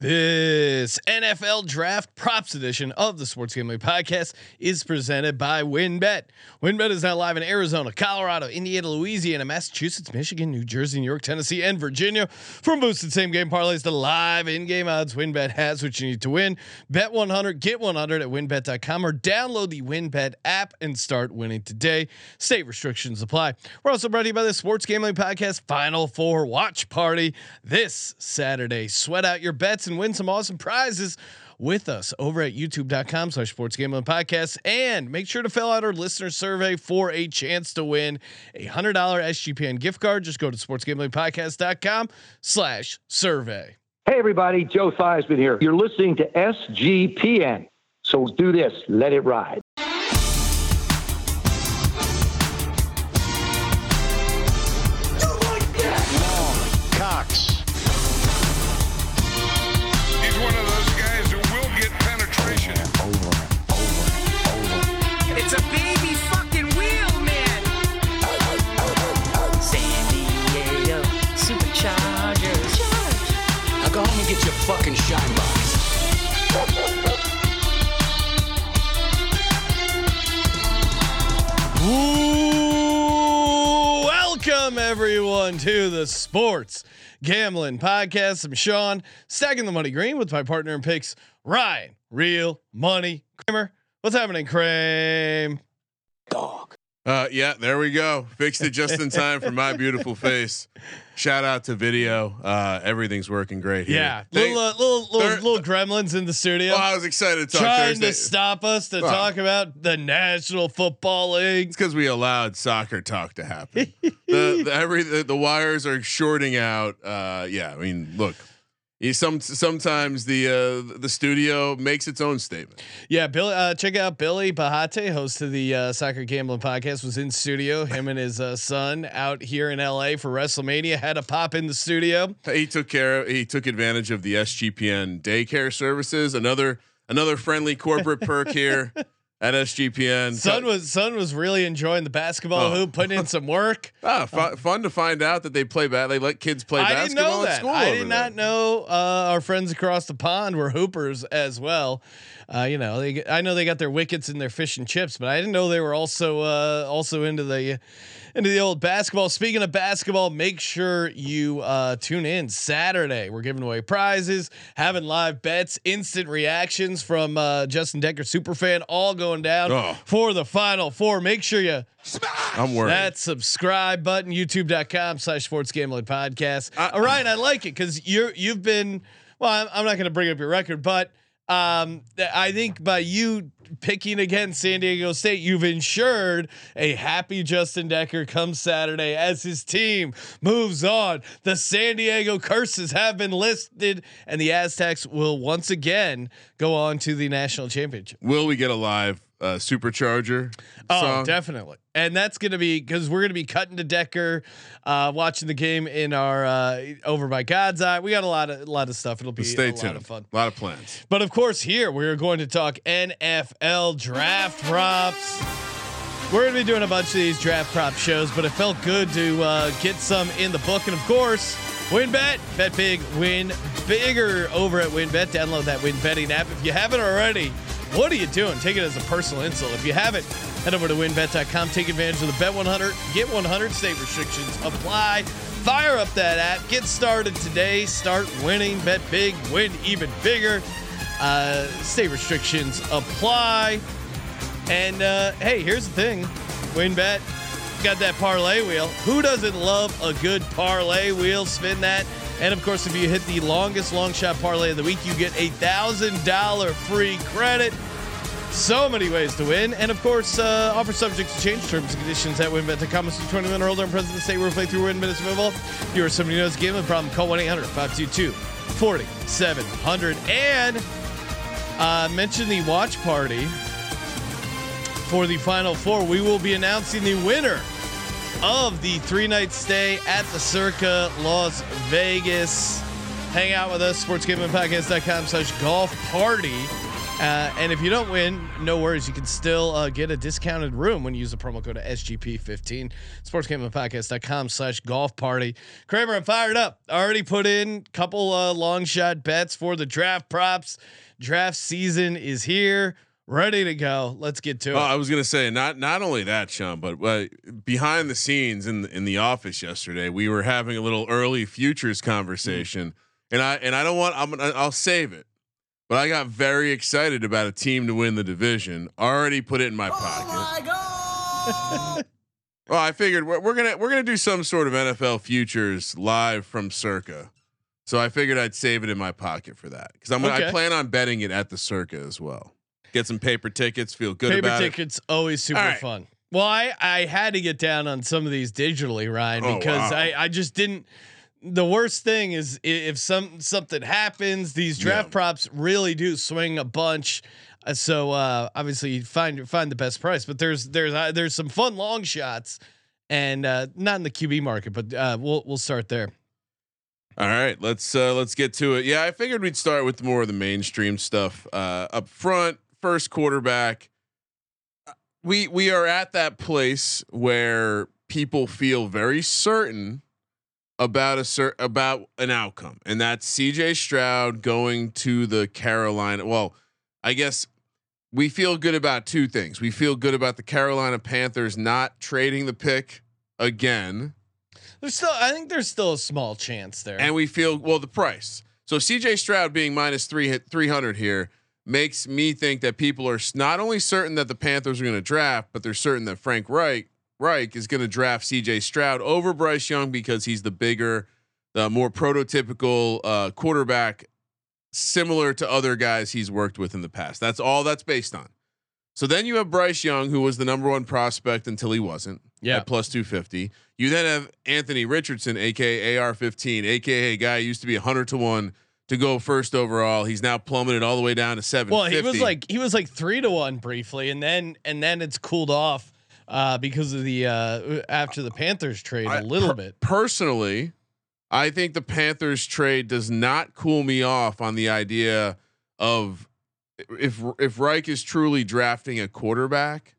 This NFL Draft Props edition of the Sports Gambling Podcast is presented by WynnBet. WynnBet is now live in Arizona, Colorado, Indiana, Louisiana, Massachusetts, Michigan, New Jersey, New York, Tennessee, and Virginia. From boosted same game parlays to live in-game odds, WynnBet has what you need to win. Bet 100, get 100 at wynnbet.com or download the WynnBet app and start winning today. State restrictions apply. We're also brought to you by the Sports Gambling Podcast Final Four Watch Party this Saturday. Sweat out your bets and win some awesome prizes with us over at youtube.com slash sports gambling podcast and make sure to fill out our listener survey for a chance to win a hundred dollar sgpn gift card just go to sportsgamblingpodcast.com slash survey Hey, everybody, Joe Theismann here. You're listening to SGPN. So do this, let it ride. To the sports gambling podcast i'm sean stacking the money green with my partner in picks ryan real money kramer what's happening kramer Dog. Uh, yeah, there we go. Fixed it just in time for my beautiful face. Shout out to video. Uh, everything's working great. Here. Yeah, Thank- little, uh, little little little gremlins in the studio well, I was excited to talk trying Thursday. to stop us to Well. talk about the National Football League. It's because we allowed soccer talk to happen. the, the every the, the wires are shorting out. Uh, yeah, I mean, look, you, some sometimes the uh, the studio makes its own statement. Yeah, Billy. Uh, check out Billy Bahate, host of the uh, Soccer Gambling Podcast, was in studio. Him and his uh, son out here in LA for WrestleMania had to pop in the studio. He took care. Of, He took advantage of the SGPN daycare services. Another another friendly corporate perk here at SGPN. Son was son was really enjoying the basketball Oh. hoop, putting in some work. Ah, fu- fun to find out that they play bat. They let kids play I basketball at school. I did there. not know uh, our friends across the pond were hoopers as well. Uh, you know, they, I know they got their wickets and their fish and chips, but I didn't know they were also uh, also into the into the old basketball. Speaking of basketball, make sure you uh, tune in Saturday. We're giving away prizes, having live bets, instant reactions from uh, Justin Decker superfan, all going down Oh. for the final four. Make sure you I'm worried. that subscribe button, youtube.com slash sports gambling podcast. Uh, All right. I like it because you're, you've been, well, I'm, I'm not going to bring up your record, but um, I think by you picking against San Diego State, you've ensured a happy Justin Decker come Saturday as his team moves on. The San Diego curses have been listed, and the Aztecs will once again go on to the national championship. Will we get a live uh, supercharger? Oh, song? definitely. And that's going to be because we're going to be cutting to Decker, uh, watching the game in our uh, over by God's eye. We got a lot of a lot of stuff. It'll be Stay a tuned. lot of fun. A lot of plans. But of course, here we're going to talk NFL draft props. We're going to be doing a bunch of these draft prop shows, but it felt good to uh, get some in the book. And of course, WynnBet, bet big, win bigger over at WynnBet. Download that Win Betting app if you haven't already. What are you doing? Take it as a personal insult. If you haven't, head over to wynnbet.com. Take advantage of the Bet 100. Get 100 state restrictions. Apply. Fire up that app. Get started today. Start winning. Bet big. Win even bigger. Uh, state restrictions apply. And uh, hey, here's the thing WynnBet got that parlay wheel. Who doesn't love a good parlay wheel? Spin that. And of course, if you hit the longest long shot parlay of the week, you get a thousand dollar free credit. So many ways to win, and of course, uh, offer subject to change terms and conditions at WynnBet.com. Must be 21 or older and present state where play through WynnBet is available. If you or somebody who knows game problem, call 1 800 522 4700. And uh, mention the watch party for the final four. We will be announcing the winner of the three night stay at the Circa Las Vegas. Hang out with us, sportsgamblingpodcast.com slash golf party. Uh, and if you don't win, no worries. You can still uh, get a discounted room when you use the promo code SGP15. SportsGamblingPodcast.com slash golf party. Kramer, I'm fired up. Already put in a couple uh, long shot bets for the draft props. Draft season is here. Ready to go. Let's get to it. I was gonna say not not only that, Sean, but uh, behind the scenes in the, in the office yesterday, we were having a little early futures conversation, and I and I don't want I'm I'll save it, but I got very excited about a team to win the division. Already put it in my pocket. My well, I figured we're, we're gonna we're gonna do some sort of NFL futures live from Circa, so I figured I'd save it in my pocket for that because I'm gonna, I plan on betting it at the Circa as well. Get some paper tickets, feel good Paper about it. tickets always super right. fun. Well, I I had to get down on some of these digitally, Ryan, Oh, because wow. I I just didn't. The worst thing is if some something happens, these draft Yeah. props really do swing a bunch. Uh, so uh, obviously, you find find the best price, but there's there's uh, there's some fun long shots, and uh, not in the QB market, but uh, we'll we'll start there. All right, let's uh let's get to it. Yeah, I figured we'd start with more of the mainstream stuff. Uh up front, first quarterback. Uh, We we are at that place where people feel very certain about a cer- about an outcome, and that's CJ Stroud going to the Carolina. Well, I guess we feel good about two things. We feel good about the Carolina Panthers not trading the pick again. There's still I think there's still a small chance there. and we feel well the price. So CJ Stroud being minus three three hundred here makes me think that people are not only certain that the Panthers are going to draft, but they're certain that Frank Reich Reich is going to draft CJ Stroud over Bryce Young because he's the bigger, the more prototypical uh, quarterback, similar to other guys he's worked with in the past. That's all that's based on. So then you have Bryce Young, who was the number one prospect until he wasn't. Yeah. At plus 250. You then have Anthony Richardson, aka AR15, aka guy used to be 100 to 1 to go first overall. He's now plummeted all the way down to seven. Well, he was like he was like three to one briefly, and then and then it's cooled off uh, because of the uh, after the Panthers trade I- a little per- bit. Personally, I think the Panthers trade does not cool me off on the idea of if if Reich is truly drafting a quarterback.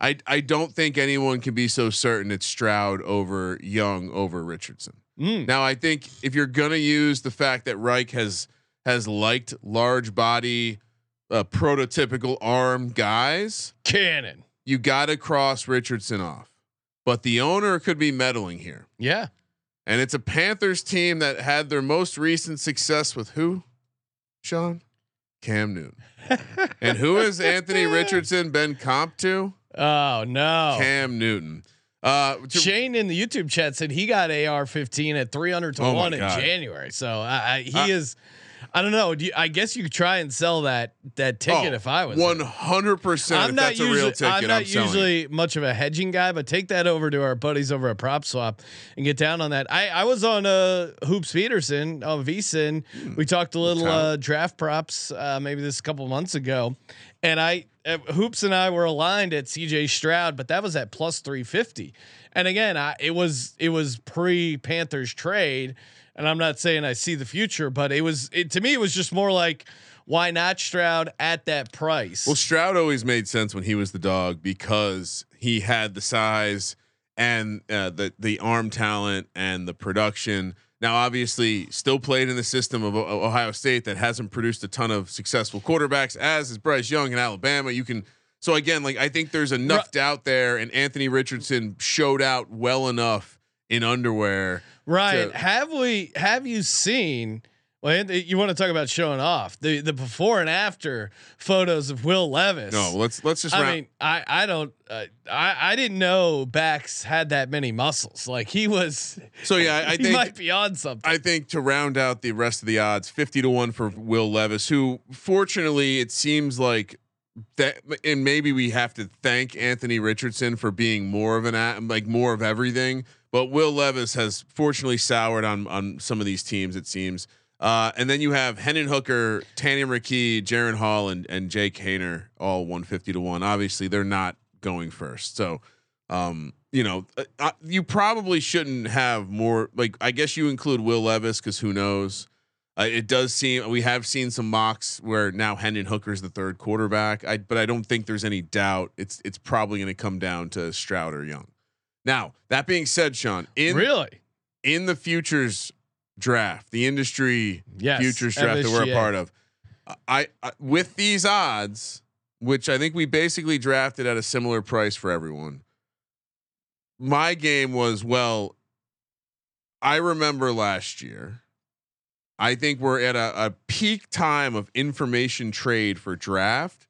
I I don't think anyone can be so certain it's Stroud over Young over Richardson. Mm. Now I think if you're gonna use the fact that Reich has has liked large body, uh, prototypical arm guys, Cannon, you got to cross Richardson off. But the owner could be meddling here, yeah, and it's a Panthers team that had their most recent success with who? Sean, Cam Newton, and who has Anthony Richardson been comp to? Oh no, Cam Newton. Uh, Shane in the YouTube chat said he got AR-15 at 300 to Oh one in January. So I, I, he is. I don't know. Do you, I guess you try and sell that that ticket oh, if I was. hundred percent. I'm If not that's usually, a real ticket, I'm not it. usually much of a hedging guy, but take that over to our buddies over at Prop Swap and get down on that. I, I was on uh, Hoops Peterson on VSIN. We talked a little uh, draft props uh, maybe this a couple months ago, and I Hoops and I were aligned at CJ Stroud, but that was at plus three fifty. And again, I, it was it was pre Panthers trade, and I'm not saying I see the future, but it was it to me it was just more like. Why not Stroud at that price? Well, Stroud always made sense when he was the dog because he had the size and uh, the the arm talent and the production. Now, obviously, still played in the system of Ohio State that hasn't produced a ton of successful quarterbacks, as is Bryce Young in Alabama. You can so again, like I think there's enough doubt there, and Anthony Richardson showed out well enough in underwear. Right? have we have you seen? Well, Anthony, you want to talk about showing off the the before and after photos of Will Levis? No, let's let's just. I round- mean, I I don't uh, I I didn't know Bax had that many muscles. Like he was, so yeah, I, I he think might be on something. I think to round out the rest of the odds, 50 to 1 for Will Levis, who fortunately it seems like that and maybe we have to thank Anthony Richardson for being more of an like more of everything, but Will Levis has fortunately soured on on some of these teams it seems. Uh, and then you have Hendon Hooker, Tanner McKee, Jaren Hall, and and Jake Haener, all 150 to one. Obviously, they're not going first, so um, you know, uh, uh, you probably shouldn't have more. Like, I guess you include Will Levis because who knows. Uh, it does seem we have seen some mocks where now Hendon Hooker's the third quarterback. I but I don't think there's any doubt it's it's probably going to come down to Stroud or Young. Now that being said, Sean, in really? in the futures draft, the industry Yes, futures draft that we're a part of, I, I with these odds, which I think we basically drafted at a similar price for everyone. My game was well. I remember last year. I think we're at a, a peak time of information trade for draft,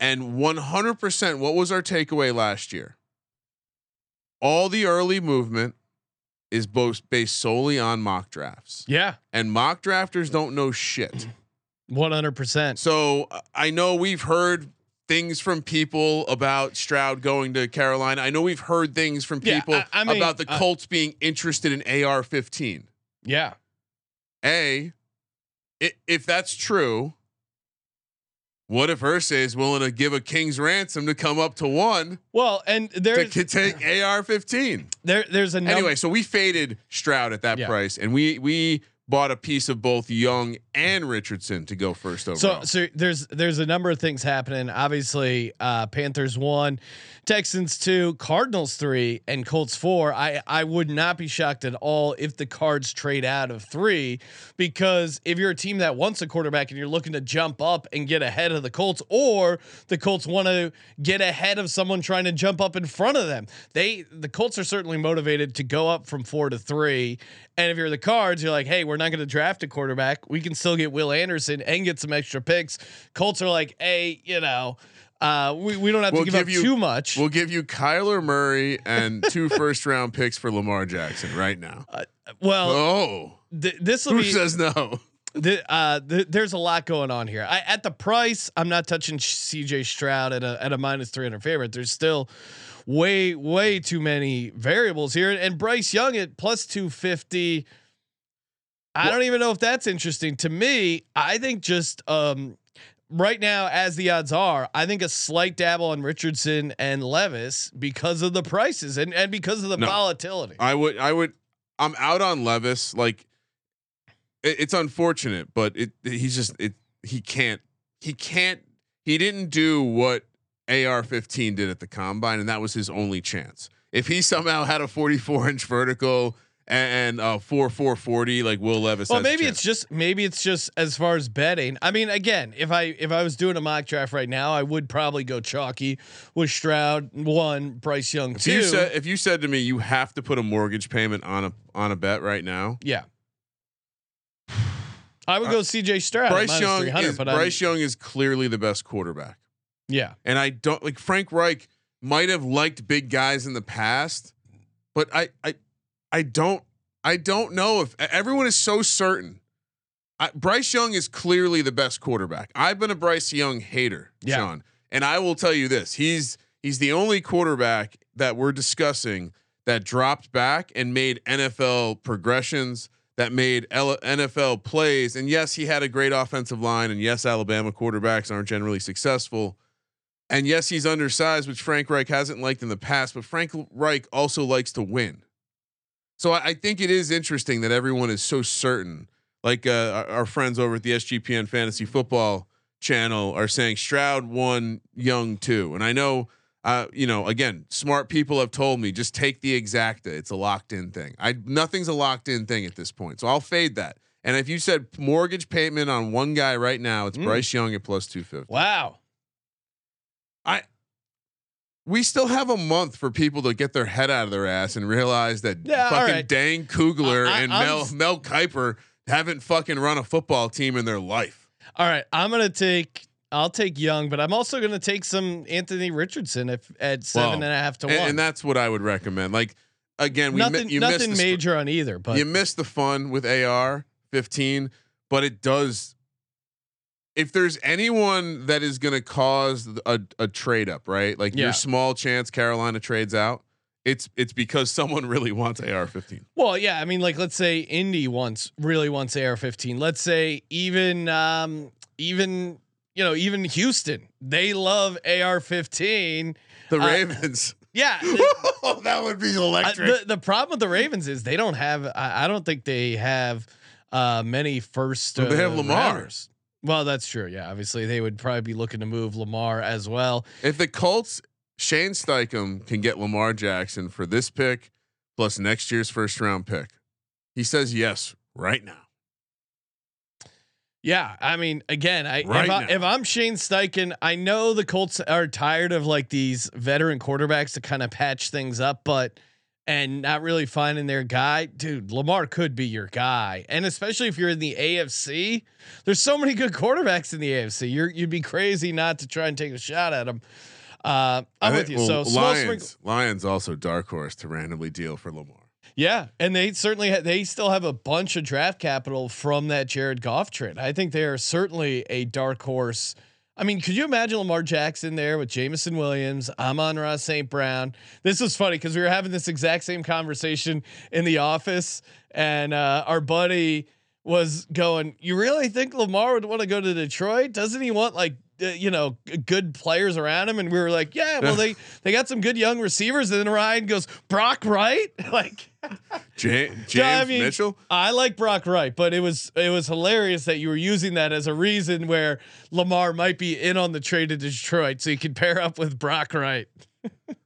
and 100%. What was our takeaway last year? All the early movement is both based solely on mock drafts, Yeah, and mock drafters don't know shit. one hundred percent. So uh, I know we've heard things from people about Stroud going to Carolina. I know we've heard things from Yeah, people I- I mean, about the uh, Colts being interested in AR-15. Yeah, A, if that's true, what if Irsay is willing to give a king's ransom to come up to one well, and there to take AR-15? there there's a num- Anyway, so we faded Stroud at that Yeah. price, and we we bought a piece of both Young and Richardson to go first So overall. so there's there's a number of things happening. Obviously, uh, Panthers one, Texans two, Cardinals three, and Colts four. I I would not be shocked at all if the Cards trade out of three, because if you're a team that wants a quarterback and you're looking to jump up and get ahead of the Colts, or the Colts want to get ahead of someone trying to jump up in front of them, they the Colts are certainly motivated to go up from four to three. And if you're the Cards, you're like, hey, we're not going to draft a quarterback. We can still get Will Anderson and get some extra picks. Colts are like, hey, you know, uh, we, we don't have We'll to give, give up you- too much. We'll give you Kyler Murray and two first round picks for Lamar Jackson right now. well, Oh, th- this will who be. says no? th- uh, th- there's a lot going on here. I, at the price, I'm not touching C.J. Stroud at a at a minus 300 favorite. There's still way way too many variables here, and Bryce Young at plus 250. I don't even know if that's interesting to me. I think just um, right now, as the odds are, I think a slight dabble on Richardson and Levis because of the prices and and because of the No. volatility. I would, I would, I'm out on Levis. Like, it, it's unfortunate, but it, he's just, it, he can't, he can't, he didn't do what AR-15 did at the combine, and that was his only chance. If he somehow had a 44 inch vertical and, and uh, four four forty like Will Levis, Well, maybe it's just maybe it's just as far as betting. I mean, again, if I if I was doing a mock draft right now, I would probably go chalky with Stroud one, Bryce Young If two. you said if you said to me you have to put a mortgage payment on a on a bet right now, yeah, I would go C.J. Stroud. Uh, Bryce Young is but I'm- Bryce Young is clearly the best quarterback. yeah, And I don't like Frank Reich might have liked big guys in the past, but I I I don't I don't know if everyone is so certain. I, Bryce Young is clearly the best quarterback. I've been a Bryce Young hater, Yeah. Sean, and I will tell you this: he's he's the only quarterback that we're discussing that dropped back and made NFL progressions, that made L- NFL plays. And yes, he had a great offensive line, and yes, Alabama quarterbacks aren't generally successful. And yes, he's undersized, which Frank Reich hasn't liked in the past, but Frank Reich also likes to win. So I, I think it is interesting that everyone is so certain. Like uh, our, our friends over at the SGPN Fantasy Football channel are saying Stroud one, Young two, and I know, uh, you know, again, smart people have told me just take the exacta. It's a locked in thing. I nothing's a locked in thing at this point, so I'll fade that. And if you said mortgage payment on one guy right now, it's Mm. Bryce Young at plus two fifty. wow. I we still have a month for people to get their head out of their ass and realize that Yeah, fucking right. Dane Brugler I- I- and I'm Mel s- Mel Kiper haven't fucking run a football team in their life. All right, I'm gonna take. I'll take Young, but I'm also gonna take some Anthony Richardson if at seven Well, and a half to And, one. and that's what I would recommend. Like again, we nothing mi- you nothing the sp- major on either, but you missed the fun with AR 15, but it does. If there's anyone that is going to cause a, a trade up, right? Like Yeah. your small chance Carolina trades out, it's it's because someone really wants AR 15. Well, yeah, I mean, like let's say Indy wants really wants AR-15. Let's say even um, even you know even Houston, they love AR-15. The Uh, Ravens. Yeah, oh, that would be electric. the the problem with the Ravens is they don't have. I, I don't think they have uh, many first. Well, they have uh, Lamar. rounders. Well, that's true. Yeah, obviously they would probably be looking to move Lamar as well. If the Colts, Shane Steichen can get Lamar Jackson for this pick plus next year's first round pick, he says yes right now. Yeah, I mean, again, I, Right if, I if I'm Shane Steichen, I know the Colts are tired of like these veteran quarterbacks to kind of patch things up, but and not really finding their guy, dude. Lamar could be your guy, and especially if you're in the AFC, there's so many good quarterbacks in the AFC. You're you'd be crazy not to try and take a shot at them. Uh, I'm I with you. well, so Lions, Lions also dark horse to randomly deal for Lamar. Yeah, and they certainly ha- they still have a bunch of draft capital from that Jared Goff trade. I think they are certainly a dark horse. I mean, could you imagine Lamar Jackson there with Jameson Williams, Amon-Ra St. Brown? This was funny because we were having this exact same conversation in the office, and uh, our buddy was going, "You really think Lamar would want to go to Detroit? Doesn't he want like uh, you know good players around him?" And we were like, "Yeah, well they they got some good young receivers." And then Ryan goes, "Brock Wright, like." Ja- James I mean, Mitchell. I like Brock Wright, but it was it was hilarious that you were using that as a reason where Lamar might be in on the trade to Detroit, so you could pair up with Brock Wright.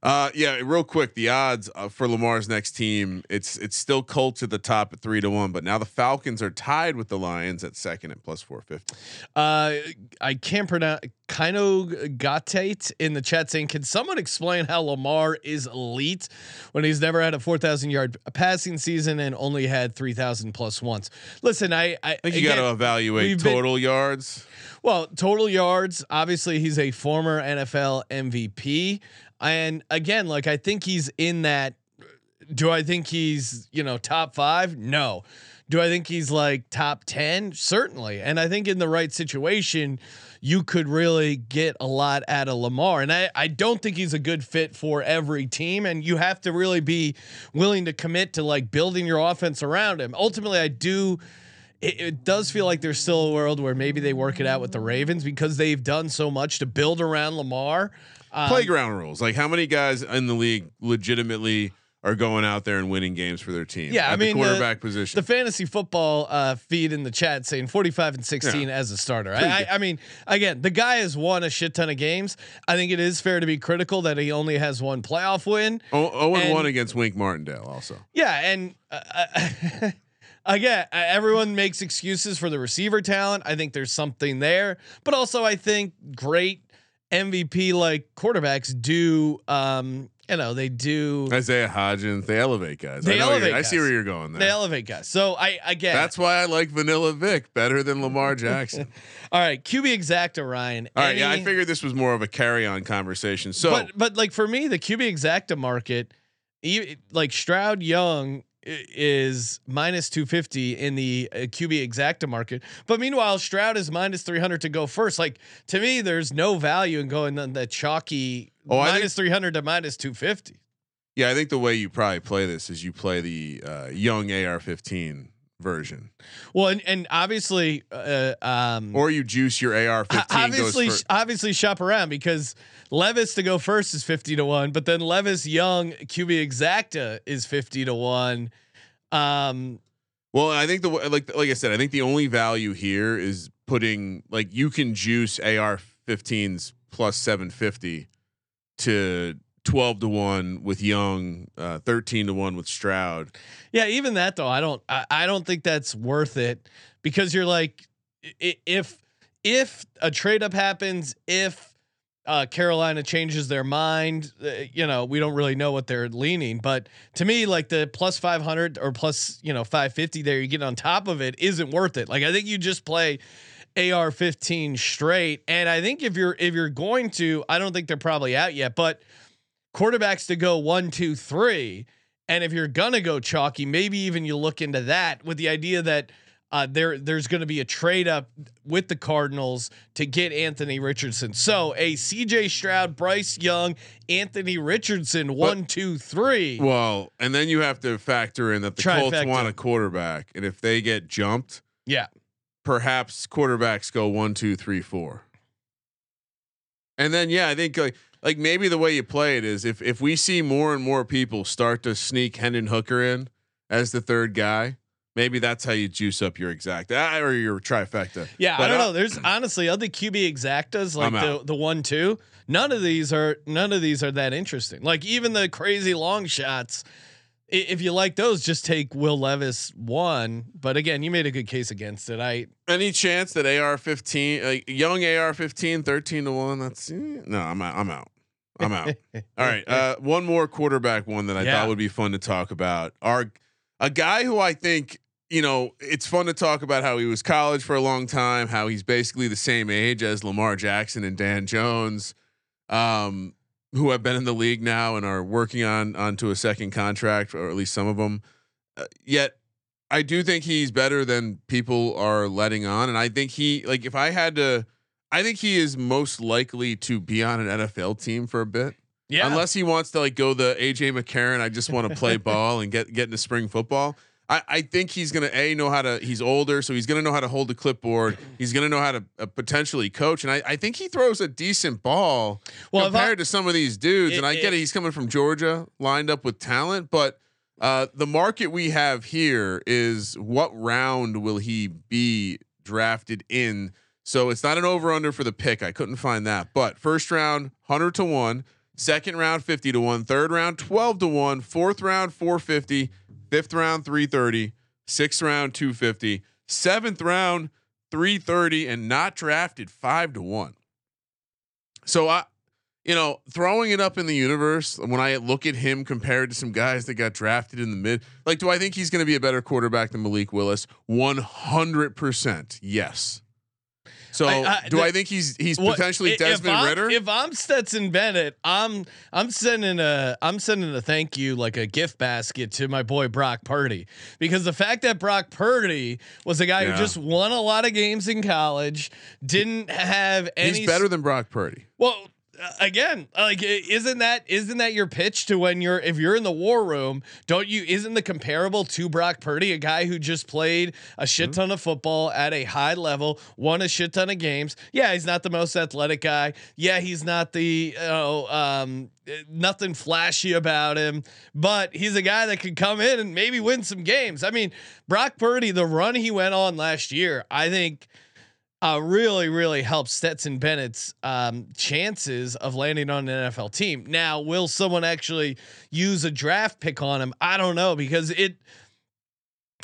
Uh, yeah, real quick, the odds uh, for Lamar's next team, it's it's still Colts at the top at three to one, but now the Falcons are tied with the Lions at second at plus four fifty. Uh, I can't pronounce Kino Gatate in the chat saying, "Can someone explain how Lamar is elite when he's never had a four thousand yard passing season and only had three thousand plus once?" Listen, I I, I think you got to evaluate we've been- total yards. Well, total yards. Obviously, he's a former NFL MVP, and again, like I think he's in that. Do I think he's you know top five? No. Do I think he's like top ten? Certainly. And I think in the right situation, you could really get a lot out of Lamar. And I I don't think he's a good fit for every team. And you have to really be willing to commit to like building your offense around him. Ultimately, I do it, it does feel like there's still a world where maybe they work it out with the Ravens because they've done so much to build around Lamar. Um, Playground rules. Like how many guys in the league legitimately are going out there and winning games for their team? Yeah, at I mean, the the- quarterback position. the fantasy football uh, feed in the chat saying 45 and 16 as a starter. I, I, I mean, again, the guy has won a shit ton of games. I think it is fair to be critical that he only has one playoff win. oh, oh and and- one against Wink Martindale also. Yeah, and uh, again, uh, everyone makes excuses for the receiver talent. I think there's something there, but also I think great MVP like quarterbacks do. Um, you know, they do. Isaiah Hodgins, they elevate guys. They I know where you're- elevate I see where you're going there. They elevate guys. So I again. That's why I like Vanilla Vic better than Lamar Jackson. all right. QB exacta, Ryan. All right, yeah, I figured this was more of a carry-on conversation. So, but but like for me, the QB exacta market, like Stroud Young is minus 250 in the uh, QB exacta market. But meanwhile, Stroud is minus 300 to go first. Like to me, there's no value in going on the chalky Oh, minus 300 to minus 250. yeah, I think the way you probably play this is you play the uh, young AR-15 version, Well, and, and obviously, uh, um, or you juice your AR-15. obviously, goes for, obviously shop around because Levis to go first is 50 to 1, but then Levis Young QB exacta is 50 to 1. Um, well, I think the like like I said, I think the only value here is putting like you can juice AR-15s plus 750 to 12 to 1 with Young, uh, 13 to 1 with Stroud. Yeah, even that though, I don't I, I don't think that's worth it because you're like if if a trade up happens, if uh, Carolina changes their mind, uh, you know, we don't really know what they're leaning, but to me like the plus 500 or plus, you know, 550 there you get on top of it isn't worth it. Like I think you just play AR15 straight and I think if you're if you're going to, I don't think they're probably out yet, but quarterbacks to go one, two, three. And if you're gonna go chalky, maybe even you look into that with the idea that uh, there there's going to be a trade up with the Cardinals to get Anthony Richardson. So a C.J. Stroud, Bryce Young, Anthony Richardson, one, two, three. Well, and then you have to factor in that the Colts want a quarterback, and if they get jumped, yeah, perhaps quarterbacks go one, two, three, four. And then yeah, I think like like maybe the way you play it is if if we see more and more people start to sneak Hendon Hooker in as the third guy, maybe that's how you juice up your exact ah, or your trifecta. Yeah, But, I don't uh, know. There's honestly other QB exactas like the the one two. None of these are none of these are that interesting. Like even the crazy long shots. If you like those, just take Will Levis one. But again, you made a good case against it. I Any chance that AR fifteen, like young AR 15, 13 to one? That's eh, no. I'm out. I'm out. I'm out. All right. Uh, one more quarterback one that I Yeah. thought would be fun to talk about. Our a guy who I think you know it's fun to talk about how he was college for a long time, how he's basically the same age as Lamar Jackson and Dan Jones, um, who have been in the league now and are working on onto a second contract, or at least some of them. Uh, yet I do think he's better than people are letting on, and I think he like if I had to. I think he is most likely to be on an NFL team for a bit. yeah. Unless he wants to like go the AJ McCarron, I just want to play ball and get get into spring football. I, I think he's gonna a know how to. He's older, so he's gonna know how to hold the clipboard. He's gonna know how to uh, potentially coach, and I, I think he throws a decent ball Well, if I- compared to some of these dudes. and It- I get it; it- he's coming from Georgia, lined up with talent, but uh, the market we have here is what round will he be drafted in? So it's not an over under for the pick. I couldn't find that. But first round, 100 to 1, second round, 50 to 1, third round, 12 to 1, fourth round, 450, fifth round, 330, sixth round, 250, seventh round, 330, and not drafted 5 to 1. So I, you know, throwing it up in the universe when I look at him compared to some guys that got drafted in the mid, like, do I think he's going to be a better quarterback than Malik Willis? 100% yes. So I- I- do the- I think he's he's potentially Desmond if Ridder? If I'm Stetson Bennett, I'm I'm sending a I'm sending a thank you like a gift basket to my boy Brock Purdy because the fact that Brock Purdy was a guy Yeah. who just won a lot of games in college, didn't have any he's better than Brock Purdy. well, again, like isn't that isn't that your pitch to when you're if you're in the war room? Don't you? Isn't the comparable to Brock Purdy a guy who just played a shit Mm-hmm. ton of football at a high level, won a shit ton of games? Yeah, he's not the most athletic guy. Yeah, he's not the you know um, eh, nothing flashy about him, but he's a guy that could come in and maybe win some games. I mean, Brock Purdy, the run he went on last year, I think uh, really, really helps Stetson Bennett's um, chances of landing on an NFL team. Now, will someone actually use a draft pick on him? I don't know because it.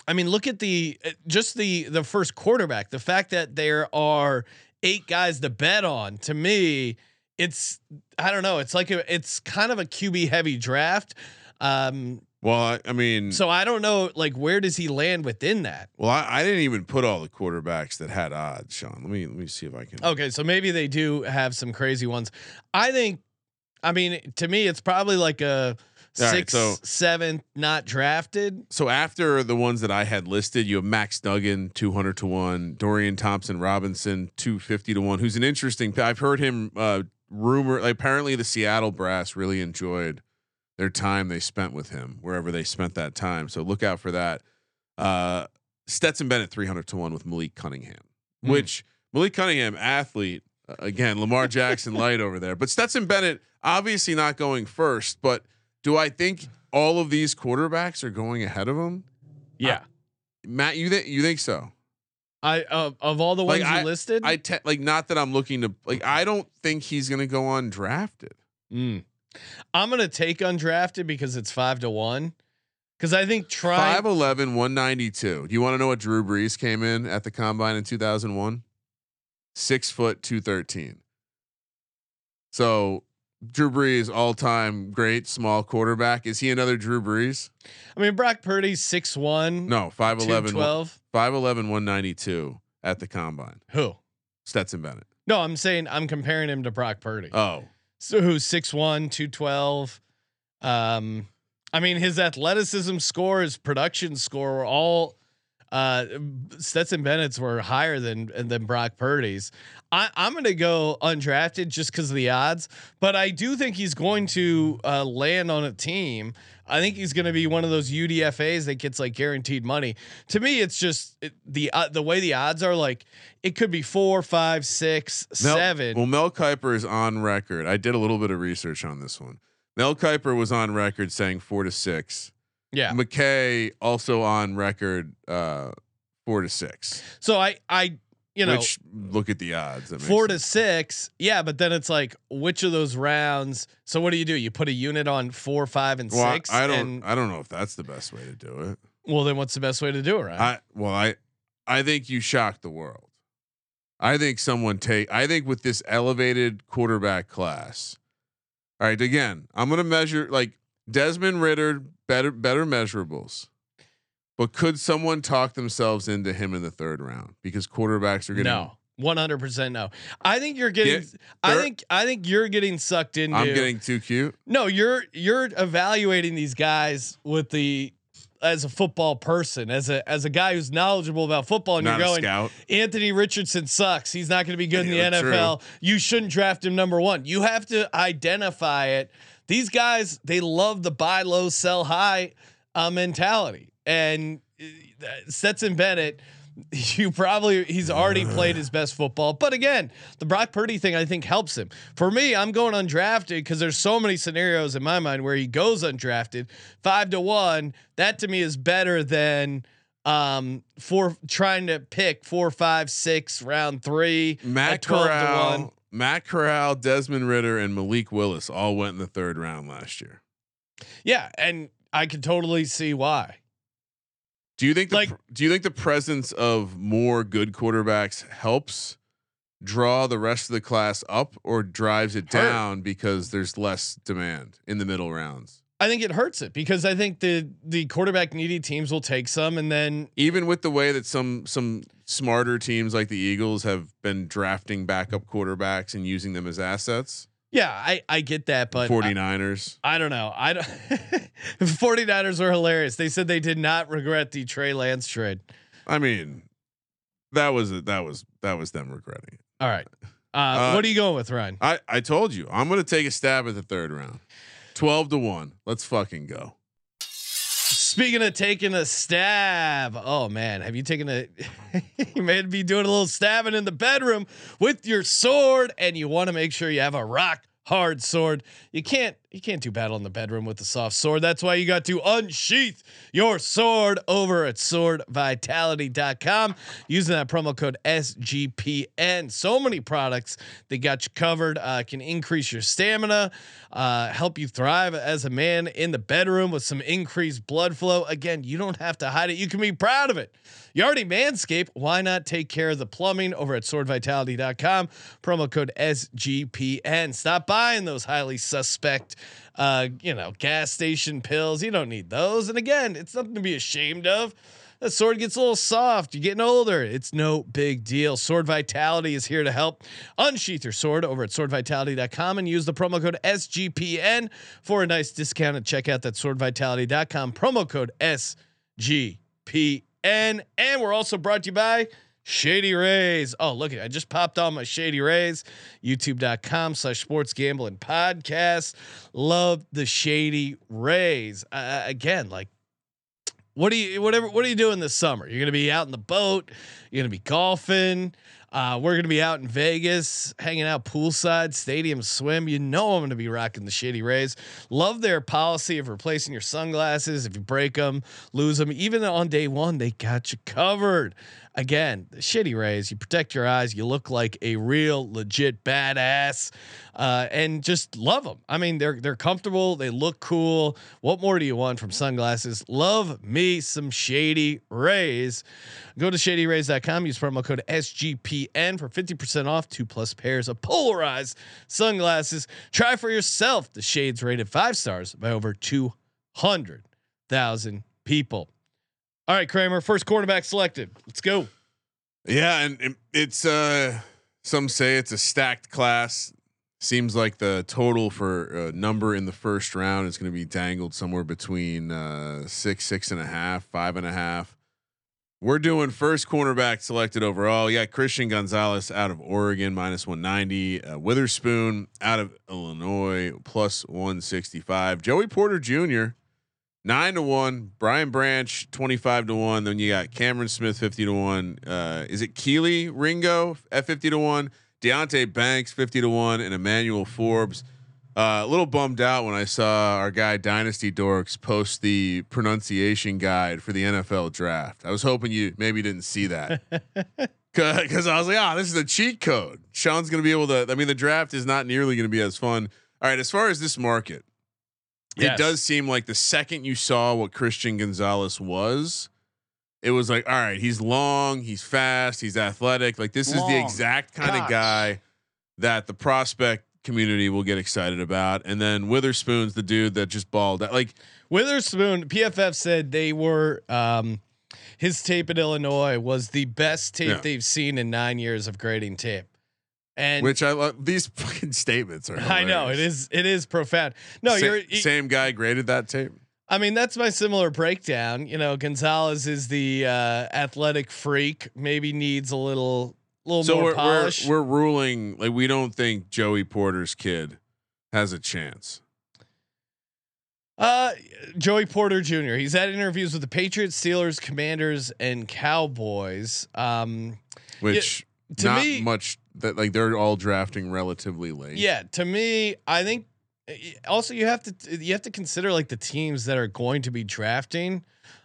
I mean, look at the uh, just the the first quarterback. The fact that there are eight guys to bet on. To me, it's I don't know. It's like a, it's kind of a QB heavy draft. Um, Well, I, I mean, so I don't know. Like, where does he land within that? well, I, I didn't even put all the quarterbacks that had odds, Sean. Let me let me see if I can. Okay, so maybe they do have some crazy ones. I think, I mean, to me, it's probably like a All right, six, so- seventh, not drafted. So after the ones that I had listed, you have Max Duggan, two hundred to one, Dorian Thompson Robinson, two fifty to one. Who's an interesting. I've heard him uh, rumor. Like, apparently, the Seattle brass really enjoyed their time they spent with him wherever they spent that time. So look out for that. Uh, Stetson Bennett, three hundred to one with Malik Cunningham, Hmm. which Malik Cunningham, athlete. uh, Again, Lamar Jackson light over there, but Stetson Bennett obviously not going first. But do I think all of these quarterbacks are going ahead of him? Yeah, Matt, you think you think so? I of of all the Like, ones you listed, I te- like not that I'm looking to like I don't think he's gonna go undrafted. Mm. I'm gonna take undrafted because it's five to one. Because I think try 5'11, 192. Do you want to know what Drew Brees came in at the combine in 2001? Six foot 213. So Drew Brees, all time great small quarterback. Is he another Drew Brees? I mean Brock Purdy's six one. No, 5'11, 12. 5'11, 192 at the combine. Who? Stetson Bennett. No, I'm saying I'm comparing him to Brock Purdy. Oh, So who's 6'1, 212. Um, I mean, his athleticism score, his production score were all uh Stetson Bennett's were higher than than Brock Purdy's. I, I'm gonna go undrafted just because of the odds, but I do think he's going to uh, land on a team. I think he's going to be one of those UDFA's that gets like guaranteed money. To me, it's just it, the uh, the way the odds are. Like it could be four, five, six, Mel- seven. Well, Mel Kiper is on record. I did a little bit of research on this one. Mel Kiper was on record saying four to six. Yeah. McShay also on record uh, four to six. So I I you know which look at the odds. Four to sense. six. Yeah, but then it's like which of those rounds? So what do you do? You put a unit on four, five, and Well, six. I don't. and- I don't know if that's the best way to do it. well, then what's the best way to do it? Right? I well, I I think you shock the world. I think someone take. I think with this elevated quarterback class. All right, again, I'm gonna measure like Desmond Ridder better better measurables. But could someone talk themselves into him in the third round because quarterbacks are getting no, one hundred percent no. I think you're getting. Get- I think I think you're getting sucked into. I'm getting too cute. No, you're you're evaluating these guys with the as a football person, as a as a guy who's knowledgeable about football, and Not you're going. scout. Anthony Richardson sucks. He's not going to be good Yeah, in the true. NFL. You shouldn't draft him number one. You have to identify it. These guys, they love the buy low, sell high uh, mentality. And uh, Stetson Bennett, you probably he's already played his best football. But again, the Brock Purdy thing I think helps him. For me, I'm going undrafted because there's so many scenarios in my mind where he goes undrafted, five to one. That to me is better than um for trying to pick four, five, six, round three. Matt at 12 to one. Corral, Matt Corral, Desmond Ridder, and Malik Willis all went in the third round last year. Yeah, and I can totally see why. Do you think the, Like- do you think the presence of more good quarterbacks helps draw the rest of the class up or drives it Hurt. down because there's less demand in the middle rounds? I think it hurts it because I think the the quarterback needy teams will take some and then Even with the way that some some smarter teams like the Eagles have been drafting backup quarterbacks and using them as assets, yeah, I I get that but I, 49ers. I don't know. I don't 49ers were hilarious. They said they did not regret the Trey Lance trade. I mean, that was that was that was them regretting it. All right. Uh, Uh, what are you going with, Ryan? I I told you I'm going to take a stab at the third round. 12 to 1. Let's fucking go. Speaking of taking a stab, oh man, have you taken a? you may be doing a little stabbing in the bedroom with your sword, and you want to make sure you have a rock hard sword. You can't you can't do battle in the bedroom with a soft sword. That's why you got to unsheath your sword over at swordvitality.com using that promo code SGPN. So many products that got you covered. Uh, can increase your stamina, uh, help you thrive as a man in the bedroom with some increased blood flow. Again, you don't have to hide it. You can be proud of it. You already manscape. Why not take care of the plumbing over at swordvitality.com? Promo code SGPN. Stop buying those highly suspect, uh, you know, gas station pills. You don't need those. And again, it's nothing to be ashamed of. The sword gets a little soft. You're getting older. It's no big deal. Sword Vitality is here to help. Unsheath your sword over at swordvitality.com and use the promo code SGPN for a nice discount at checkout. That's swordvitality.com. Promo code SGPN. And we're also brought to you by Shady Rays. Oh, look at I just popped on my Shady Rays. YouTube.com slash sports gambling podcast. Love the Shady Rays. Uh, again, like what do you whatever what are you doing this summer? You're gonna be out in the boat, you're gonna be golfing. Uh, we're gonna be out in Vegas, hanging out poolside, stadium swim. You know I'm gonna be rocking the Shady Rays. Love their policy of replacing your sunglasses if you break them, lose them. Even on day one, they got you covered. Again, Shitty Rays. You protect your eyes. You look like a real legit badass, uh, and just love them. I mean, they're they're comfortable. They look cool. What more do you want from sunglasses? Love me some Shady Rays. Go to shadyrays.com. Use promo code SGPN for 50% off two plus pairs of polarized sunglasses. Try for yourself. The shades rated five stars by over 200,000 people. All right, Kramer, first cornerback selected. Let's go. Yeah, and it's uh some say it's a stacked class. Seems like the total for number in the first round is going to be dangled somewhere between uh, six, six and a half, five and a half. We're doing first cornerback selected overall. You got Christian Gonzalez out of Oregon minus 190, uh, Witherspoon out of Illinois plus 165, Joey Porter Jr. Nine to one, Brian Branch twenty five to one. Then you got Cameron Smith fifty to one. Uh, is it Kelee Ringo at fifty to one? Deonte Banks fifty to one, and Emmanuel Forbes Uh, a little bummed out when I saw our guy Dynasty Dorks post the pronunciation guide for the NFL draft. I was hoping you maybe didn't see that because I was like, ah, this is a cheat code. Sean's going to be able to. I mean, the draft is not nearly going to be as fun. All right, as far as this market, Yes. it does seem like the second you saw what Christian Gonzalez was, it was like, all right, he's long, he's fast, he's athletic. Like this is the exact kind of guy that the prospect community will get excited about. And then Witherspoon's the dude that just balled out. Like Witherspoon, PFF said they were um, his tape at Illinois was the best tape Yeah. they've seen in nine years of grading tape. And which I love. These fucking statements are. I know it is. It is profound. No, Sa- you're same guy graded that tape. I mean, that's my similar breakdown. You know, Gonzalez is the uh, athletic freak. Maybe needs a little, little So more we're, we're we're ruling like we don't think Joey Porter's kid has a chance. uh, Joey Porter Jr. He's had interviews with the Patriots, Steelers, Commanders, and Cowboys. Um, Which to not me- much that like they're all drafting relatively late. yeah, to me, I think. Also, you have to you have to consider like the teams that are going to be drafting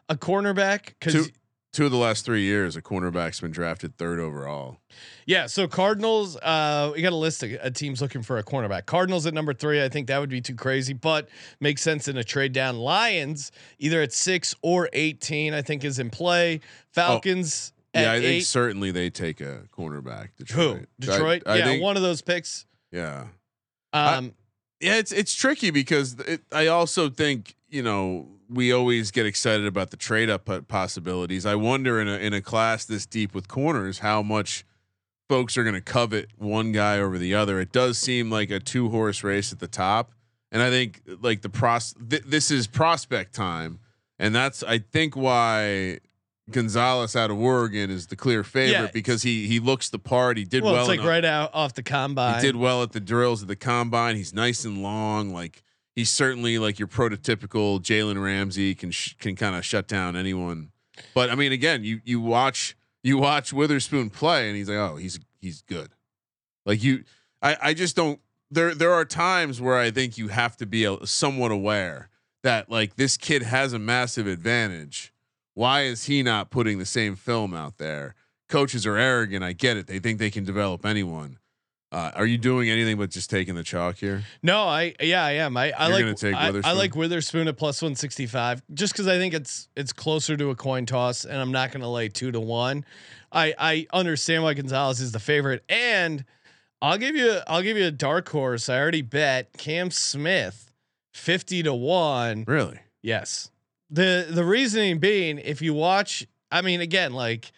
a cornerback because Two, two of the last three years, a cornerback's been drafted third overall. Yeah, so Cardinals, uh, we got a list of uh, teams looking for a cornerback. Cardinals at number three, I think that would be too crazy, but makes sense in a trade down. Lions, either at six or eighteen, I think is in play. Falcons at yeah, I think eight. certainly they take a cornerback. Who? Detroit. Detroit? I, I yeah, think, one of those picks. Yeah. I- Um, Yeah, it's it's tricky because it, I also think you know we always get excited about the trade up possibilities. I wonder in a in a class this deep with corners how much folks are going to covet one guy over the other. It does seem like a two horse race at the top, and I think like the pros th- this is prospect time, and that's I think why. Gonzalez out of Oregon is the clear favorite Yeah. because he he looks the part. He did well, well. it's like enough- right out off the combine. he did well at the drills at the combine. He's nice and long. Like he's certainly like your prototypical Jalen Ramsey can sh- can kind of shut down anyone. But I mean, again, you you watch you watch Witherspoon play, and he's like, oh, he's he's good. Like you, I I just don't. There there are times where I think you have to be a, somewhat aware that like this kid has a massive advantage. Why is he not putting the same film out there? Coaches are arrogant. I get it. They think they can develop anyone. Uh, are you doing anything but just taking the chalk here? No, I yeah, I am. I, I You're like I, I like Witherspoon at plus one sixty five, just because I think it's it's closer to a coin toss, and I'm not going to lay two to one. I I understand why Gonzalez is the favorite, and I'll give you I'll give you a dark horse. I already bet Cam Smith fifty to one. Really? Yes, the the reasoning being, if you watch, I mean, again, like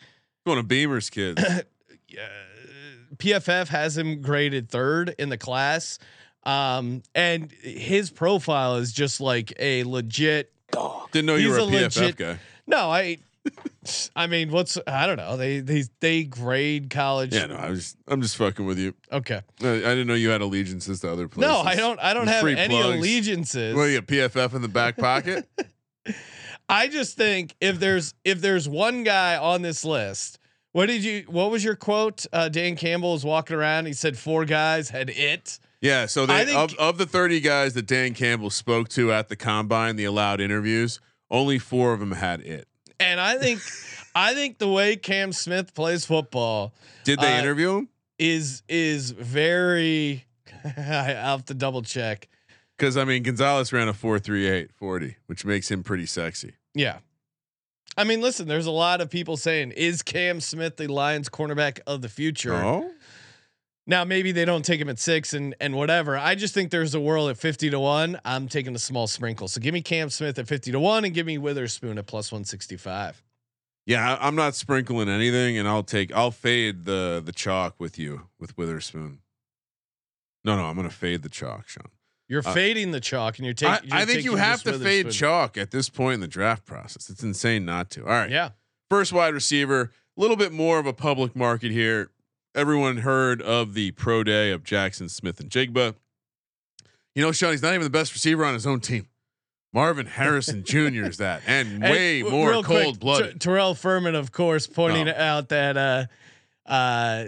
Going to Beamer's kids. PFF has him graded third in the class. Um, and his profile is just like a legit. Didn't know you were a, a PFF legit- guy. No, I, I mean, what's I don't know. They they they grade college. Yeah, no, I was. I'm just fucking with you. Okay. I, I didn't know you had allegiances to other places. No, I don't. I don't Just have any plugs. allegiances. Well, you got PFF in the back pocket. I just think if there's if there's one guy on this list, what did you? What was your quote? Uh, Dan Campbell was walking around. He said four guys had it. Yeah, so they think- of, of the 30 guys that Dan Campbell spoke to at the combine, the allowed interviews, only four of them had it. And I think, I think the way Cam Smith plays football Did they Uh, interview him? is is very. I have to double check. Because I mean, Gonzalez ran a 4.38 40, which makes him pretty sexy. Yeah. I mean, listen, there's a lot of people saying, is Cam Smith the Lions cornerback of the future? Oh, Now, maybe they don't take him at six and, and whatever. I just think there's a world at 50 to one. I'm taking a small sprinkle. So give me Cam Smith at 50 to one and give me Witherspoon at plus 165. yeah. I, I'm not sprinkling anything, and I'll take I'll fade the the chalk with you with Witherspoon. No, no, I'm gonna fade the chalk, Sean. You're Uh, fading the chalk and you're taking. I think you have to fade chalk at this point in the draft process. It's insane not to. All right. Yeah. First wide receiver, a little bit more of a public market here. Everyone heard of the pro day of Jaxon Smith-Njigba. You know, Sean, he's not even the best receiver on his own team. Marvin Harrison Jr. is that, and, And way more cold blooded. T- Terrell Furman, of course, pointing Oh. out that uh, uh,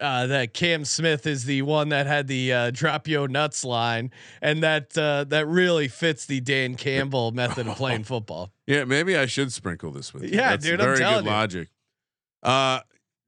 uh, that Cam Smith is the one that had the uh, drop yo nuts line, and that uh, that really fits the Dan Campbell method of playing football. Yeah, maybe I should sprinkle this with you. Yeah, That's dude, very good you. logic. Uh,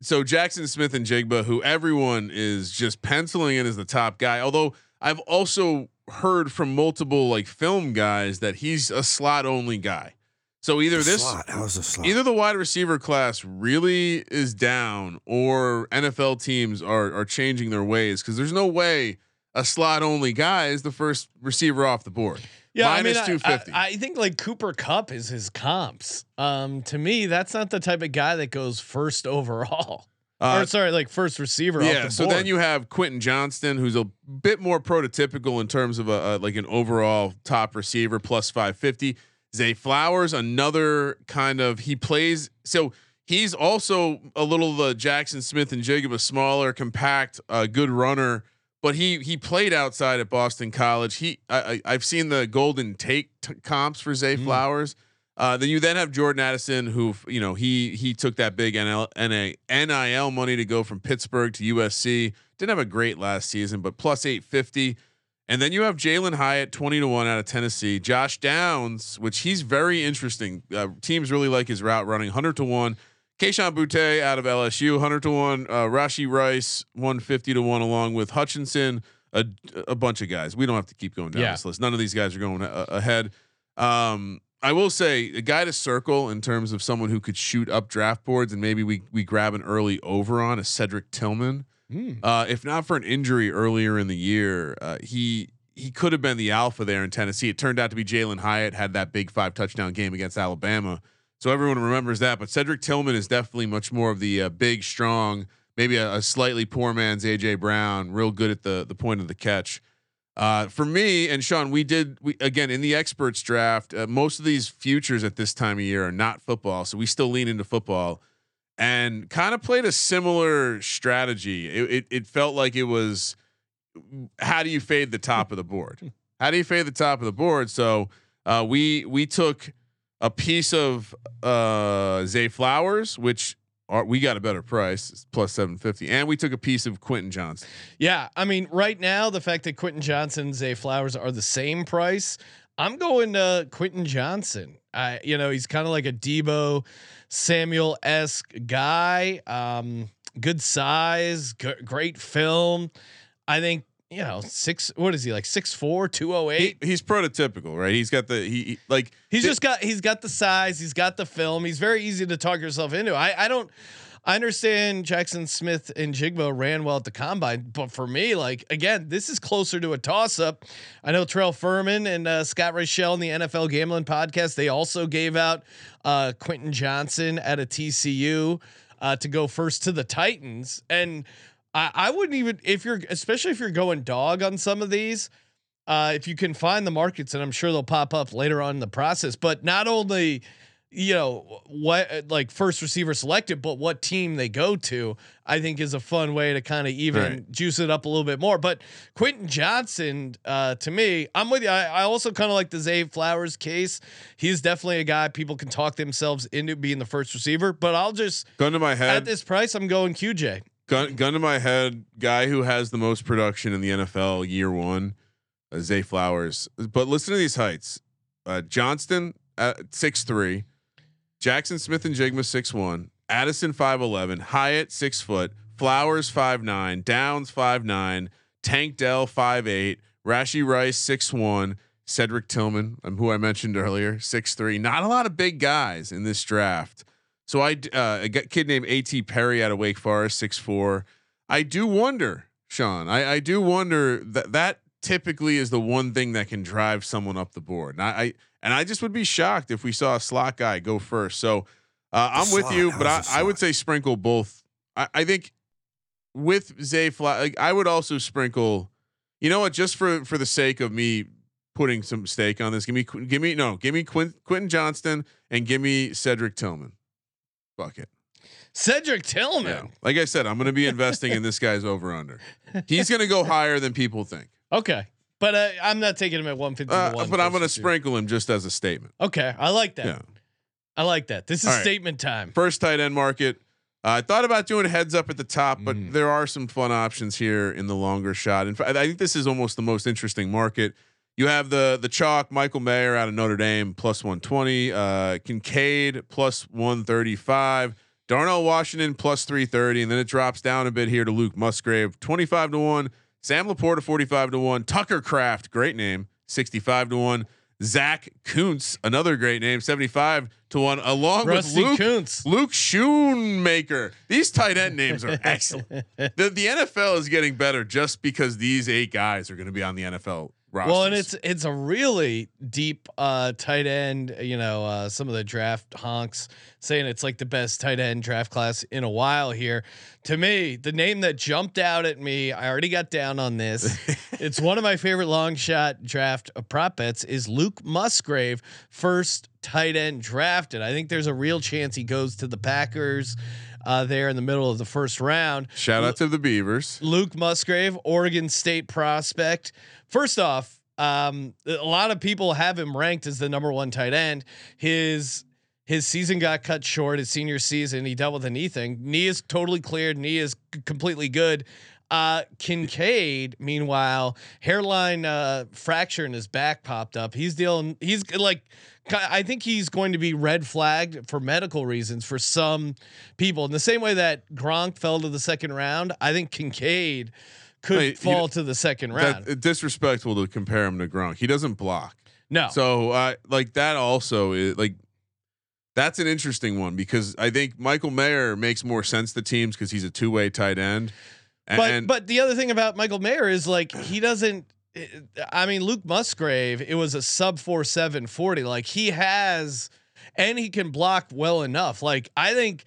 so Jaxon Smith-Njigba, who everyone is just penciling in as the top guy, although I've also heard from multiple like film guys that he's a slot only guy. So either this slot. How's the slot? either the wide receiver class really is down or NFL teams are are changing their ways because there's no way a slot only guy is the first receiver off the board. Yeah, Minus I mean, 250. I, I think like Cooper Kupp is his comps. Um, to me, that's not the type of guy that goes first overall. Uh, or sorry, like first receiver. off Yeah. the So board. then you have Quentin Johnston, who's a bit more prototypical in terms of a, a like an overall top receiver, plus five fifty. Zay Flowers, another kind of he plays. So he's also a little the Jaxon Smith-Njigba, a smaller, compact, uh, good runner. But he he played outside at Boston College. He I, I, I've seen the Golden Tate t- comps for Zay Flowers. Uh, then you then have Jordan Addison, who you know he he took that big NL, NA, NIL money to go from Pittsburgh to USC. Didn't have a great last season, but plus eight fifty. And then you have Jalin Hyatt, twenty to one out of Tennessee. Josh Downs, which he's very interesting. Uh, teams really like his route running, hundred to one. Kayshon Boutte out of LSU, hundred to one. Uh, Rashee Rice, one fifty to one, along with Hutchinson. A, a bunch of guys. We don't have to keep going down Yeah. this list. None of these guys are going a- ahead. Um, I will say a guy to circle in terms of someone who could shoot up draft boards and maybe we we grab an early over on a Cedric Tillman. Uh, if not for an injury earlier in the year, uh, he he could have been the alpha there in Tennessee. It turned out to be Jalin Hyatt had that big five touchdown game against Alabama, so everyone remembers that. But Cedric Tillman is definitely much more of the uh, big, strong, maybe a, a slightly poor man's AJ Brown, real good at the the point of the catch. Uh, for me and Sean, we did we again in the experts draft. Uh, most of these futures at this time of year are not football, so we still lean into football, and kind of played a similar strategy. It, it it felt like it was how do you fade the top of the board? How do you fade the top of the board? So uh, we we took a piece of uh, Zay Flowers, which are, we got a better price, plus seven fifty, and we took a piece of Quentin Johnston. Yeah, I mean, right now the fact that Quentin Johnston and Zay Flowers are the same price, I'm going to Quentin Johnston. I, you know, he's kind of like a Deebo Samuel esque guy. Um, good size, g- great film. I think you know six. What is he like? Six four, two oh He, he's prototypical, right? He's got the he, he- like He's thi- just got he's got the size, he's got the film. He's very easy to talk yourself into. I I don't I understand Jaxon Smith-Njigba ran well at the combine, but for me, like again, this is closer to a toss up. I know Trell Furman and uh, Scott Rochelle in the NFL Gambling Podcast. They also gave out uh, Quentin Johnston at a TCU uh, to go first to the Titans, and I, I wouldn't even if you're especially if you're going dog on some of these. Uh, if you can find the markets, and I'm sure they'll pop up later on in the process. But not only, you know, what like first receiver selected, but what team they go to, I think is a fun way to kind of even Right. juice it up a little bit more. But Quentin Johnston, uh, to me, I'm with you. I, I also kind of like the Zay Flowers case. He's definitely a guy people can talk themselves into being the first receiver. But I'll just gun to my head at this price, I'm going QJ. gun, gun to my head, guy who has the most production in the NFL year one, uh, Zay Flowers. But listen to these heights: uh, Johnston at six three, Jaxon Smith-Njigba six one, Addison five eleven, Hyatt six foot, Flowers five nine, Downs five nine, Tank Dell five eight, Rashee Rice six one. Cedric Tillman, um, who I mentioned earlier, six three. Not a lot of big guys in this draft. So I, uh, a kid named A.T. Perry out of Wake Forest, six four. I do wonder, Sean. I, I do wonder that that typically is the one thing that can drive someone up the board. And I, I and I just would be shocked if we saw a slot guy go first. So uh, I'm with you, but I, I would say sprinkle both. I, I think with Zay Fly, like I would also sprinkle. You know what? Just for for the sake of me putting some stake on this, give me give me no, give me Quin, Quentin Johnston and give me Cedric Tillman. Fuck it. Cedric Tillman. Yeah. Like I said, I'm going to be investing in this guy's over under. He's going to go higher than people think. Okay. But uh, I'm not taking him at 150 Uh, 1. but I'm going to sprinkle him just as a statement. Okay, I like that. Yeah. I like that. This is right. statement time. First tight end market. I thought about doing heads up at the top, but Mm. there are some fun options here in the longer shot. In fact, I think this is almost the most interesting market. You have the the chalk Michael Mayer out of Notre Dame plus 120, uh, Kincaid plus 135, Darnell Washington plus 330, and then it drops down a bit here to Luke Musgrave 25 to one, Sam Laporta 45 to one, Tucker Kraft great name 65 to one, Zach Kuntz another great name 75 to one, along Rusty with Luke Kuntz. Luke Schoonmaker. These tight end names are excellent. the The NFL is getting better just because these eight guys are going to be on the NFL roster. Well, and it's it's a really deep uh, tight end. You know, uh, some of the draft honks saying it's like the best tight end draft class in a while here. To me, the name that jumped out at me, I already got down on this. it's one of my favorite long shot draft prop bets. Is Luke Musgrave first tight end drafted? I think there's a real chance he goes to the Packers. Uh, there in the middle of the first round. shout out to the Beavers. Luke Musgrave, Oregon State prospect. First off, um, a lot of people have him ranked as the number one tight end. His his season got cut short. His senior season, he dealt with a knee thing. Knee is totally cleared. Knee is c- completely good. Uh, Kincaid, meanwhile, hairline uh, fracture in his back popped up. He's dealing. He's like, I think he's going to be red flagged for medical reasons for some people. In the same way that Gronk fell to the second round, I think Kincaid could Wait, you fall know, to the second round. That, disrespectful to compare him to Gronk. He doesn't block. no, So uh, like that also is like that's an interesting one because I think Michael Mayer makes more sense to teams because he's a two way tight end. And, but but the other thing about Michael Mayer is like he doesn't. I mean, Luke Musgrave, it was a sub four seven forty. Like he has, and he can block well enough. Like I think,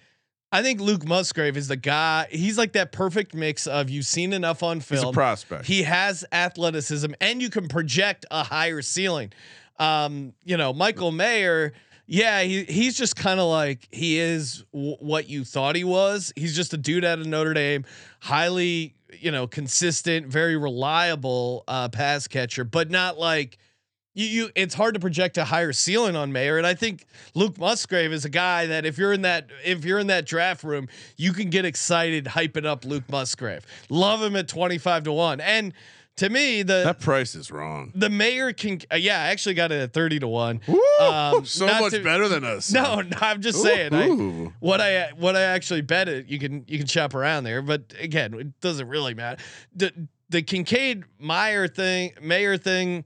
I think Luke Musgrave is the guy. He's like that perfect mix of you've seen enough on he's a film. prospect. He has athleticism, and you can project a higher ceiling. Um, you know, Michael Mayer. Yeah, he he's just kind of like he is w- what you thought he was. He's just a dude out of Notre Dame, highly you know consistent, very reliable uh, pass catcher, but not like you, you. It's hard to project a higher ceiling on Mayer, and I think Luke Musgrave is a guy that if you're in that if you're in that draft room, you can get excited hyping up Luke Musgrave. Love him at twenty five to one, and to me the that price is wrong. the mayor can uh, yeah I actually got it at 30 to 1 Woo! Um, so much to- better than us. no, no i'm just saying I, what i what i actually bet it you can you can shop around there but again it doesn't really matter the the kincaid Mayer thing Mayer thing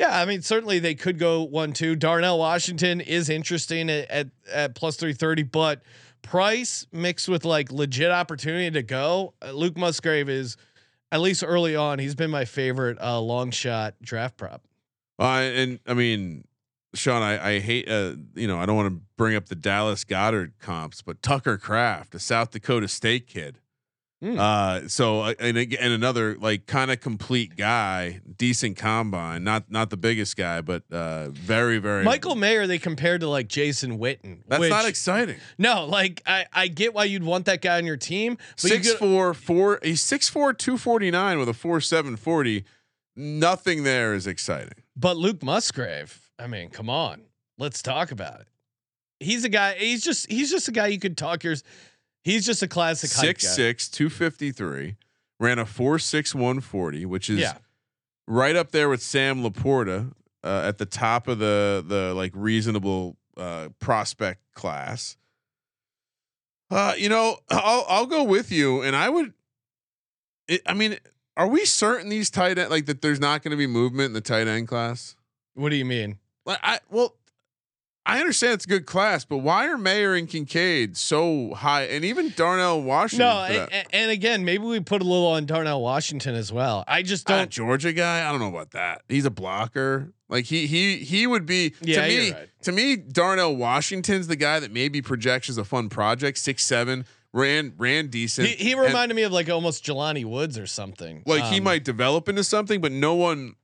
yeah i mean certainly they could go one two darnell washington is interesting at at, at plus 330 but price mixed with like legit opportunity to go uh, luke musgrave is at least early on he's been my favorite uh, long shot draft prop Uh, and I mean, Sean, I, I hate, uh, you know, I don't want to bring up the Dallas Goedert comps, but Tucker Kraft, a South Dakota State kid. Hmm. Uh, so uh, and and another like kind of complete guy, decent combine, not not the biggest guy, but uh, very very. Michael Mayer, they compared to like Jason Witten. that's which- not exciting. no, like I, I get why you'd want that guy on your team. But you Six four four. He's six four two forty nine with a four seven forty. Nothing there is exciting. but Luke Musgrave, I mean, come on, let's talk about it. He's a guy. He's just he's just a guy you could talk your. He's just a classic hype Six six two fifty three. Ran a four six one forty, which is Yeah, right up there with Sam Laporta uh, at the top of the the like reasonable uh, prospect class. Uh, you know, I'll I'll go with you, and I would. It, I mean, are we certain these tight end like that? There's not going to be movement in the tight end class. what do you mean? Like I well, I understand it's a good class, but why are Mayer and Kincaid so high, and even Darnell Washington? No, and, and again, maybe we put a little on Darnell Washington as well. I just don't. That Georgia guy, I don't know about that. He's a blocker. Like he he he would be Yeah, to me. right. To me, Darnell Washington's the guy that maybe projects as a fun project. Six seven, ran ran decent. he, he And, reminded me of like almost Jelani Woods or something. like he Um, might develop into something, but no one.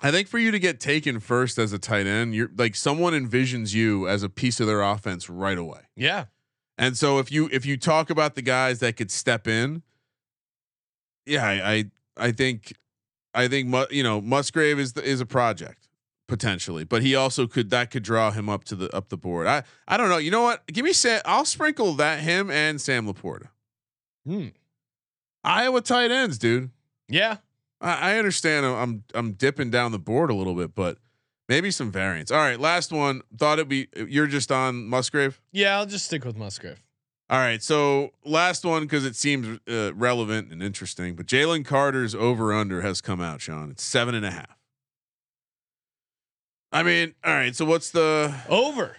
I think for you to get taken first as a tight end, you're like someone envisions you as a piece of their offense right away. Yeah, And so if you if you talk about the guys that could step in, yeah, I I, I think I think you know Musgrave is the, is a project potentially, but he also could that could draw him up to the up the board. I I don't know. You know what? Give me Sam. I'll sprinkle that him and Sam Laporta. Hmm. Iowa tight ends, dude. Yeah. I, I understand. I'm, I'm dipping down the board a little bit, but maybe some variance. All right, last one. Thought it'd be. You're just on Musgrave. Yeah. I'll just stick with Musgrave. All right, so last one because it seems uh, relevant and interesting. But Jalen Carter's over under has come out, Sean. It's seven and a half. I mean, all right. So what's the Over.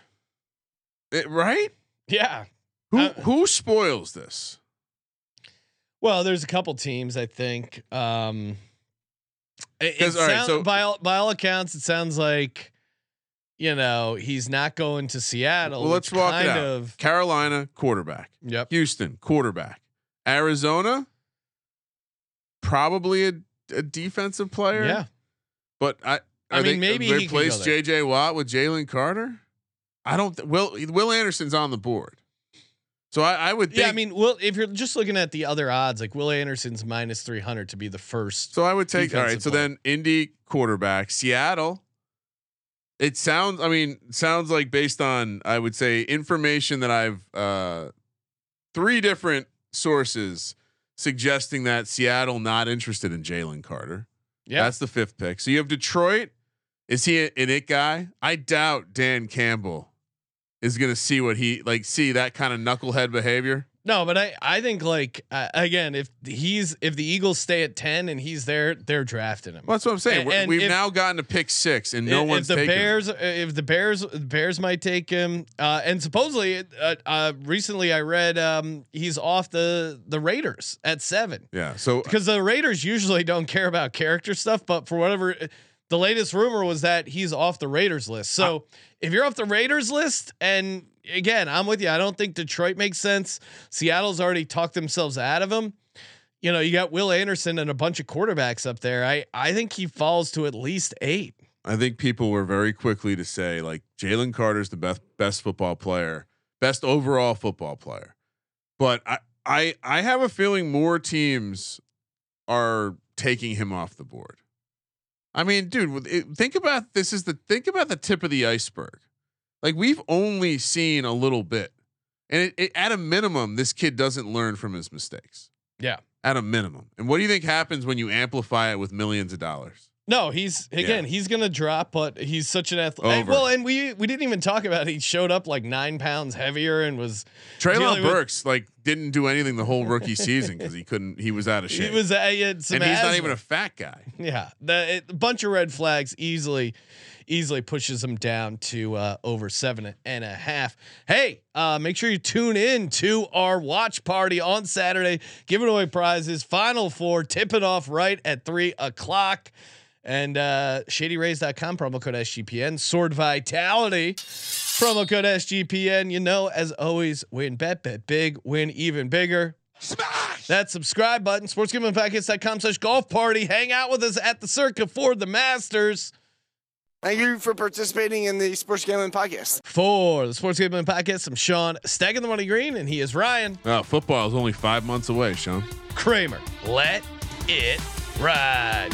it, right? Yeah. Who Uh, who spoils this? Well, there's a couple teams I think. Um, it, it 'Cause, all right, sound- so- by all, by all accounts, it sounds like you know he's not going to Seattle. Well, let's walk it out. Of, Carolina quarterback, yep. Houston quarterback, Arizona probably a, a defensive player. Yeah. but I. I mean, they- maybe they he could go replace. J.J. Watt with Jalen Carter. I don't. Th- Will Will Anderson's on the board, so I, I would. Think, Yeah, I mean, well, if you're just looking at the other odds, like Will Anderson's minus three hundred to be the first. So I would take all right. So player. then Indy quarterback, Seattle. It sounds. I mean, sounds like based on I would say information that I've uh, three different sources suggesting that Seattle not interested in Jalen Carter. Yeah, That's the fifth pick. So you have Detroit. Is he an it guy? I doubt Dan Campbell is going to see what he like. See that kind of knucklehead behavior. no, but I I think like uh, again, if he's if the Eagles stay at ten and he's there, they're drafting him. Well, that's what I'm saying. And- We've if- now gotten to pick six, and no if, one's if the taken him. Bears, if the Bears, the Bears might take him. Uh, and supposedly, uh, uh, recently I read um, he's off the the Raiders at seven Yeah. So because the Raiders usually don't care about character stuff, but for whatever. The latest rumor was that he's off the Raiders list. So ah. if you're off the Raiders list, and again, I'm with you. I don't think Detroit makes sense. Seattle's already talked themselves out of him. You know, you got Will Anderson and a bunch of quarterbacks up there. I I think he falls to at least eight. I think people were very quickly to say like Jalen Carter's the best best football player, best overall football player. But I I I have a feeling more teams are taking him off the board. I mean, dude, it, think about this is the think about the tip of the iceberg. Like we've only seen a little bit. And it, it, at a minimum, this kid doesn't learn from his mistakes. Yeah. At a minimum. And what do you think happens when you amplify it with millions of dollars? No, he's again. He's gonna drop, but he's such an athlete. Well, and we we didn't even talk about. It. He showed up like nine pounds heavier and was Treylon dealing with- Burks like didn't do anything the whole rookie season because he couldn't. He was out of he shape, was uh, he and he's not even a fat guy. yeah. The it, a bunch of red flags easily easily pushes him down to uh, over seven and a half. Hey, uh, make sure you tune in to our watch party on Saturday, giving away prizes. Final four tipping off right at three o'clock. And uh, shadyrays.com, promo code SGPN, Sword Vitality, promo code SGPN. You know, as always, WynnBet, bet big, win even bigger. Smash that subscribe button, sportsgamblingpodcast.com slash golf party. Hang out with us at the circuit for the Masters. Thank you for participating in the Sports Gambling Podcast. For the Sports Gambling Podcast, I'm Sean Stag in the Money Green, and he is Ryan. Oh, football is only five months away, Sean. Kramer, let it ride.